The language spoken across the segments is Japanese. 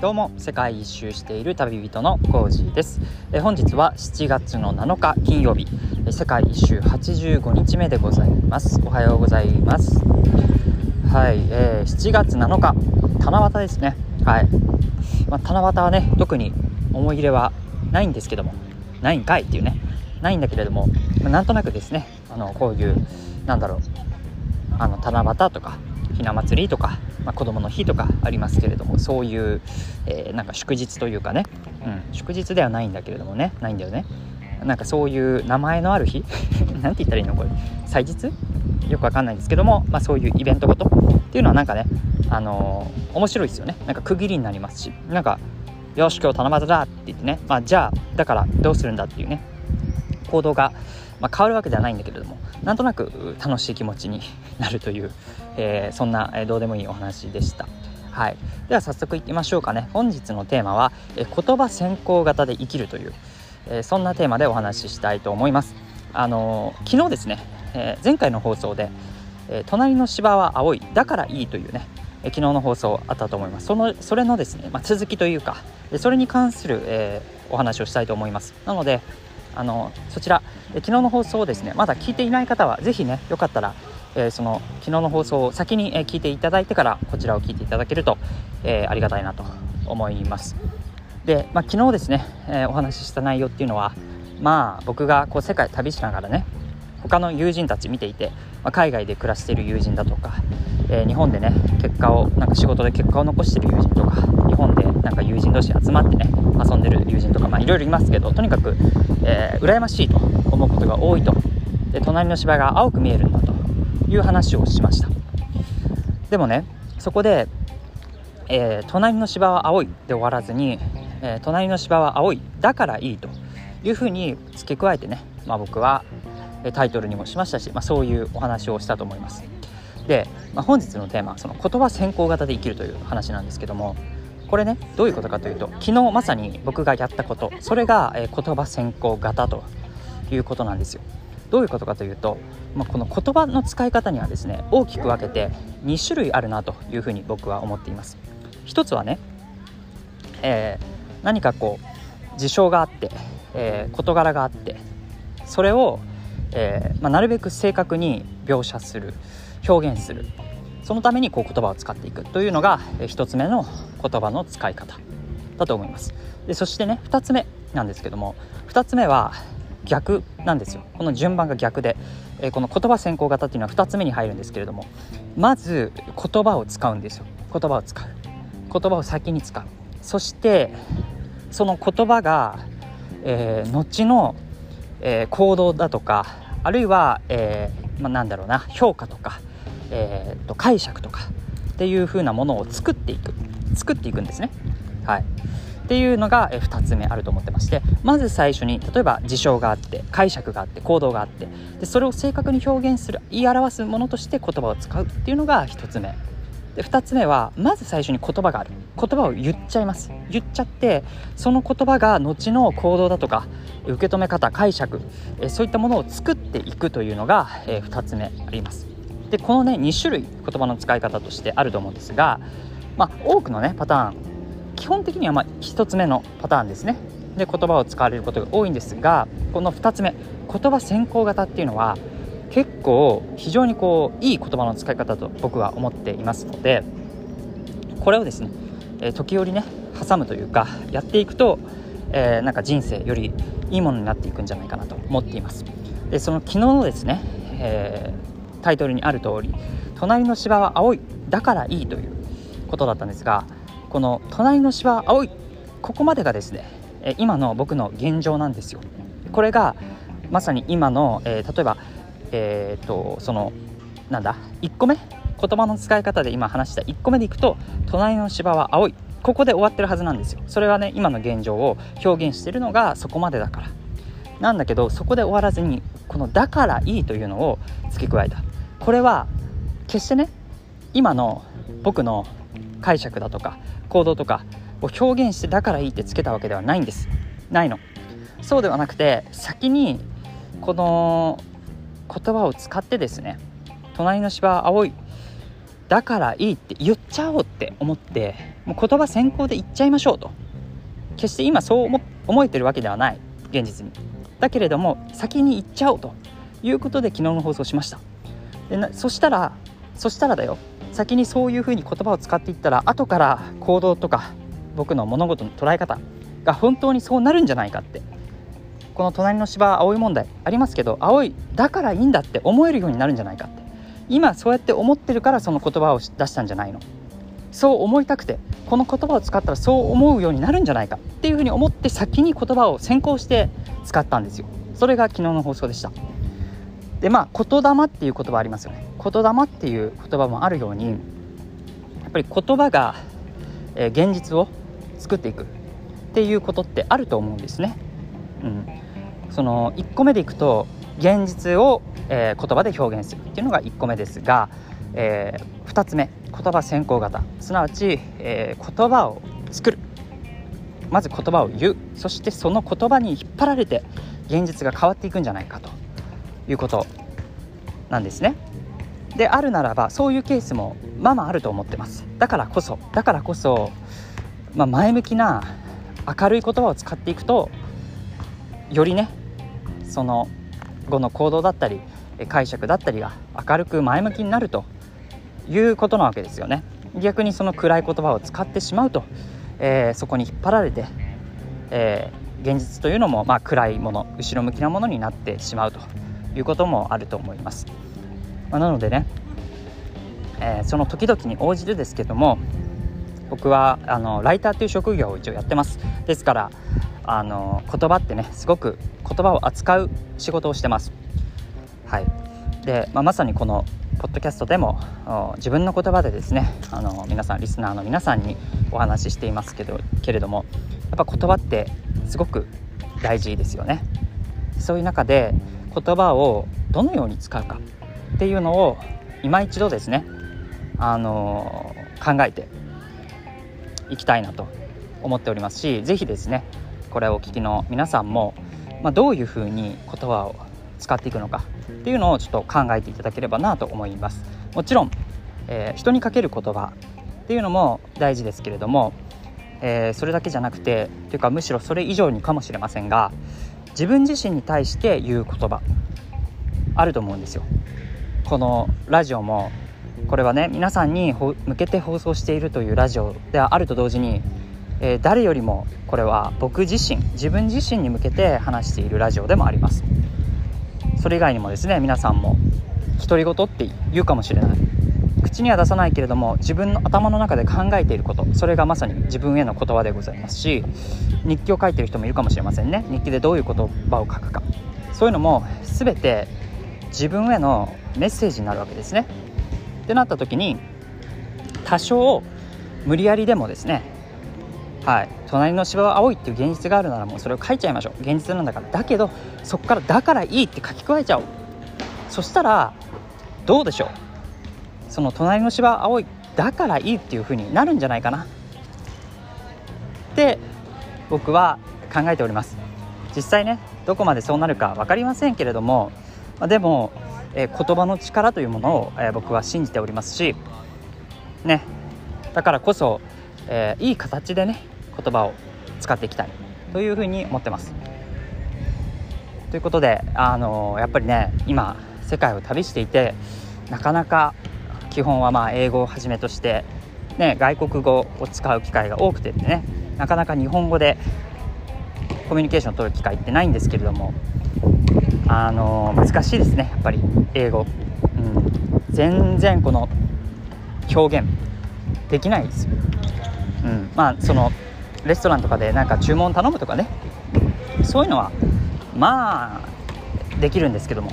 どうも世界一周している旅人のコージーです。え本日は7月の7日金曜日。え世界一周85日目でございます。おはようございます。はい、えー、7月7日。七夕ですね。はい、まあ、七夕はね特に思い入れはないんですけども。ないんかいっていうね。ないんだけれども、まあ、なんとなくですね。あのこういうなんだろう。あの七夕とかひな祭りとかまあ、子供の日とかありますけれどもそういう、えー、なんか祝日というかね、うん、祝日ではないんだけれどもね。ないんだよね。なんかそういう名前のある日。なんて言ったらいいの？これ。祭日？よくわかんないんですけども、まあ、そういうイベントごとっていうのはなんかねあのー、面白いですよね。なんか区切りになりますし。なんかよし今日七夕だって言ってね、まあ、じゃあだからどうするんだっていうね。行動が、まあ、変わるわけではないんだけれどもなんとなく楽しい気持ちに なるという、えー、そんな、え、どうでもいいお話でした。はい、では早速いきましょうかね。本日のテーマは、えー、言葉先行型で生きるという、えー、そんなテーマでお話ししたいと思います。あの、昨日ですね、えー、前回の放送で、え隣の芝は青いだからいいというね、昨日の放送あったと思います。そのそれのですね、まあ、続きというかそれに関する、えお話をしたいと思います。なのであのそちら、え昨日の放送をですねまだ聞いていない方は是非ねよかったら、え、その昨日の放送を先に、え聞いていただいてからこちらを聞いていただけると、えー、ありがたいなと思います。で、まあ、昨日ですね、えお話しした内容っていうのはまあ僕がこう世界旅しながらね他の友人たち見ていて、まあ、海外で暮らしている友人だとか、えー、日本でね結果をなんか仕事で結果を残してる友人とか日本でなんか友人同士集まってね遊んでる友人とかまあいろいろいますけどとにかく、えー、羨ましいと思うことが多いと。で隣の芝が青く見えるんだという話をしました。でもねそこで、えー、隣の芝は青いで終わらずに、えー、隣の芝は青いだからいいというふうに付け加えてね、まあ、僕はタイトルにもしましたし、まあ、そういうお話をしたと思います。で、まあ、本日のテーマその言葉先行型で生きるという話なんですけどもこれねどういうことかというと昨日まさに僕がやったことそれが、え言葉先行型ということなんですよ。どういうことかというと、まあ、この言葉の使い方にはですね大きく分けて2種類あるなというふうに僕は思っています。一つはね、えー、何かこう事象があって、えー、事柄があってそれをえー、まあ、なるべく正確に描写する。表現する。そのためにこう言葉を使っていくというのが、えー、1つ目の言葉の使い方だと思います。でそしてね2つ目なんですけども2つ目は逆なんですよ。この順番が逆で、え、この言葉先行型っていうのは2つ目に入るんですけれどもまず言葉を使うんですよ。言葉を使う。言葉を先に使う。そしてその言葉が、えー、後のえー、行動だとかあるいは、えー、まあ、なんだろうな評価とか、えーと、解釈とかっていう風なものを作っていく。作っていくんですね。はい、っていうのが、2つ目あると思ってまして。まず最初に例えば事象があって解釈があって行動があって。でそれを正確に表現する言い表すものとして言葉を使うっていうのが1つ目。で2つ目はまず最初に言葉がある。言葉を言っちゃいます。言っちゃってその言葉が後の行動だとか受け止め方解釈そういったものを作っていくというのが、2つ目あります。でこのね2種類言葉の使い方としてあると思うんですが、まあ、多くのねパターン。基本的にはま1つ目のパターンですね。で言葉を使われることが多いんですがこの2つ目言葉先行型っていうのは結構非常にこういい言葉の使い方と僕は思っていますのでこれをですね、え時折ね挟むというかやっていくと、えー、なんか人生よりいいものになっていくんじゃないかなと思っています。でその昨日のですね、えー、タイトルにある通り「隣の芝は青いだからいい」ということだったんですがこの「隣の芝は青い」ここまでがですね今の僕の現状なんですよ。これがまさに今の、えー、例えばえー、とそのなんだ1個目言葉の使い方で今話した1個目でいくと隣の芝は青い。ここで終わってるはずなんですよ。それはね今の現状を表現しているのがそこまでだから。なんだけどそこで終わらずにこの「だからいい」というのを付け加えた。これは決してね今の僕の解釈だとか行動とかを表現してだからいいってつけたわけではないんです。ないの。そうではなくて先にこの言葉を使ってですね隣の芝は青いだからいいって言っちゃおうって思ってもう言葉先行で言っちゃいましょうと。決して今そう思思えてるわけではない現実に。だけれども先に言っちゃおうということで昨日の放送しました。でなそしたらそしたらだよ。先にそういうふうに言葉を使っていったら後から行動とか僕の物事の捉え方が本当にそうなるんじゃないかって。この隣の芝青い問題ありますけど青いだからいいんだって思えるようになるんじゃないかって。今そうやって思ってるからその言葉を出したんじゃないの。そう思いたくてこの言葉を使ったらそう思うようになるんじゃないか。っていうふうに思って先に言葉を先行して使ったんですよ。それが昨日の放送でした。でまあ言霊っていう言葉ありますよね。言霊っていう言葉もあるようにやっぱり言葉が、えー、現実を作っていくっていうことってあると思うんですね。うん、その1個目でいくと現実を、えー、言葉で表現するっていうのが1個目ですが、えー、2つ目言葉先行型。すなわち、えー、言葉を作る。まず言葉を言う。そしてその言葉に引っ張られて現実が変わっていくんじゃないかと。いうことなんですね。であるならばそういうケースもまあまああると思ってます。だからこそだからこそ、まあ、前向きな明るい言葉を使っていくとよりねその後の行動だったり解釈だったりが明るく前向きになるということなわけですよね。逆にその暗い言葉を使ってしまうと、えー、そこに引っ張られて、えー、現実というのもまあ暗いもの後ろ向きなものになってしまうと。いうこともあると思います、まあ、なのでね、えー、その時々に応じてですけども僕はあのライターという職業を一応やってます。ですからあの言葉ってねすごく言葉を扱う仕事をしてます。はい。で、まあ、まさにこのポッドキャストでも自分の言葉でですねあの皆さんリスナーの皆さんにお話ししていますけどけれどもやっぱ言葉ってすごく大事ですよね。そういう中で言葉をどのように使うかっていうのを今一度ですねあの考えていきたいなと思っておりますし是非ですねこれをお聞きの皆さんも、まあ、どういうふうに言葉を使っていくのかっていうのをちょっと考えていただければなと思います。もちろん、えー、人にかける言葉っていうのも大事ですけれども、えー、それだけじゃなくてというかむしろそれ以上にかもしれませんが自分自身に対して言う言葉。あると思うんですよ。このラジオもこれはね皆さんに向けて放送しているというラジオではあると同時に、えー、誰よりもこれは僕自身自分自身に向けて話しているラジオでもあります。それ以外にもですね皆さんも独り言って言うかもしれない。口には出さないけれども自分の頭の中で考えていることそれがまさに自分への言葉でございますし日記を書いてる人もいるかもしれませんね。日記でどういう言葉を書くか。そういうのも全て自分へのメッセージになるわけですね。ってなった時に多少無理やりでもですねはい隣の芝は青いっていう現実があるならもうそれを書いちゃいましょう。現実なんだから。だけどそこからだからいいって書き加えちゃおう。そしたらどうでしょう？その隣の芝青いだからいいっていう風になるんじゃないかな。って僕は考えております。実際ねどこまでそうなるか分かりませんけれども、まあ、でも、えー、言葉の力というものを、えー、僕は信じておりますしね。だからこそ、えー、いい形でね言葉を使っていきたい。というふうに思ってます。ということで、あのやっぱりね今世界を旅していてなかなか基本はまあ英語をはじめとして、ね、外国語を使う機会が多くてねなかなか日本語でコミュニケーションを取る機会ってないんですけれども、あの難しいですねやっぱり英語、うん、全然この表現できないです。よ、うん、まあそのレストランとかでなんか注文頼むとかね。そういうのはまあできるんですけども。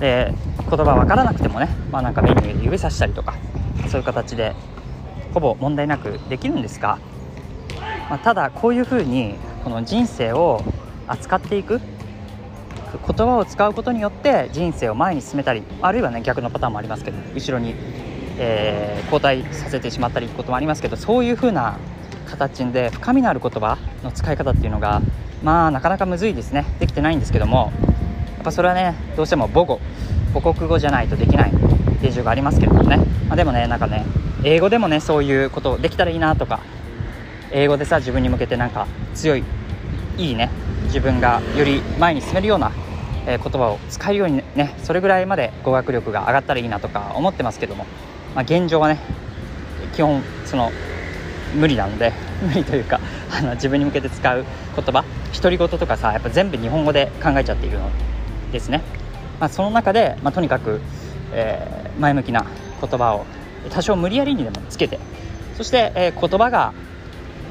で言葉分からなくてもね、まあ、なんかメニューで指さしたりとかそういう形でほぼ問題なくできるんですが、まあ、ただこういうふうにこの人生を扱っていく言葉を使うことによって人生を前に進めたりあるいはね逆のパターンもありますけど後ろに、えー、後退させてしまったりってこともありますけどそういうふうな形で深みのある言葉の使い方っていうのがまあなかなかむずいですね。できてないんですけどもやっぱそれはねどうしても母語母国語じゃないとできない形状がありますけれどもね、まあ、でもねなんかね英語でもねそういうことできたらいいなとか英語でさ自分に向けてなんか強いいいね自分がより前に進めるような、え言葉を使えるようにねそれぐらいまで語学力が上がったらいいなとか思ってますけども、まあ、現状はね基本その無理なので 無理というかあの自分に向けて使う言葉独り言とかさやっぱ全部日本語で考えちゃっているの。ですね、まあ、その中で、まあ、とにかく、えー、前向きな言葉を多少無理やりにでもつけてそして、えー、言葉が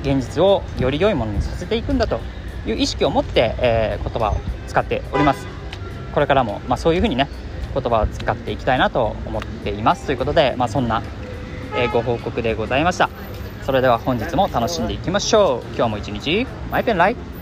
現実をより良いものにさせていくんだという意識を持って、えー、言葉を使っております。これからも、まあ、そういうふうにね言葉を使っていきたいなと思っています。ということで、まあ、そんな、え、ご報告でございました。それでは本日も楽しんでいきましょう。今日も一日マイペンライ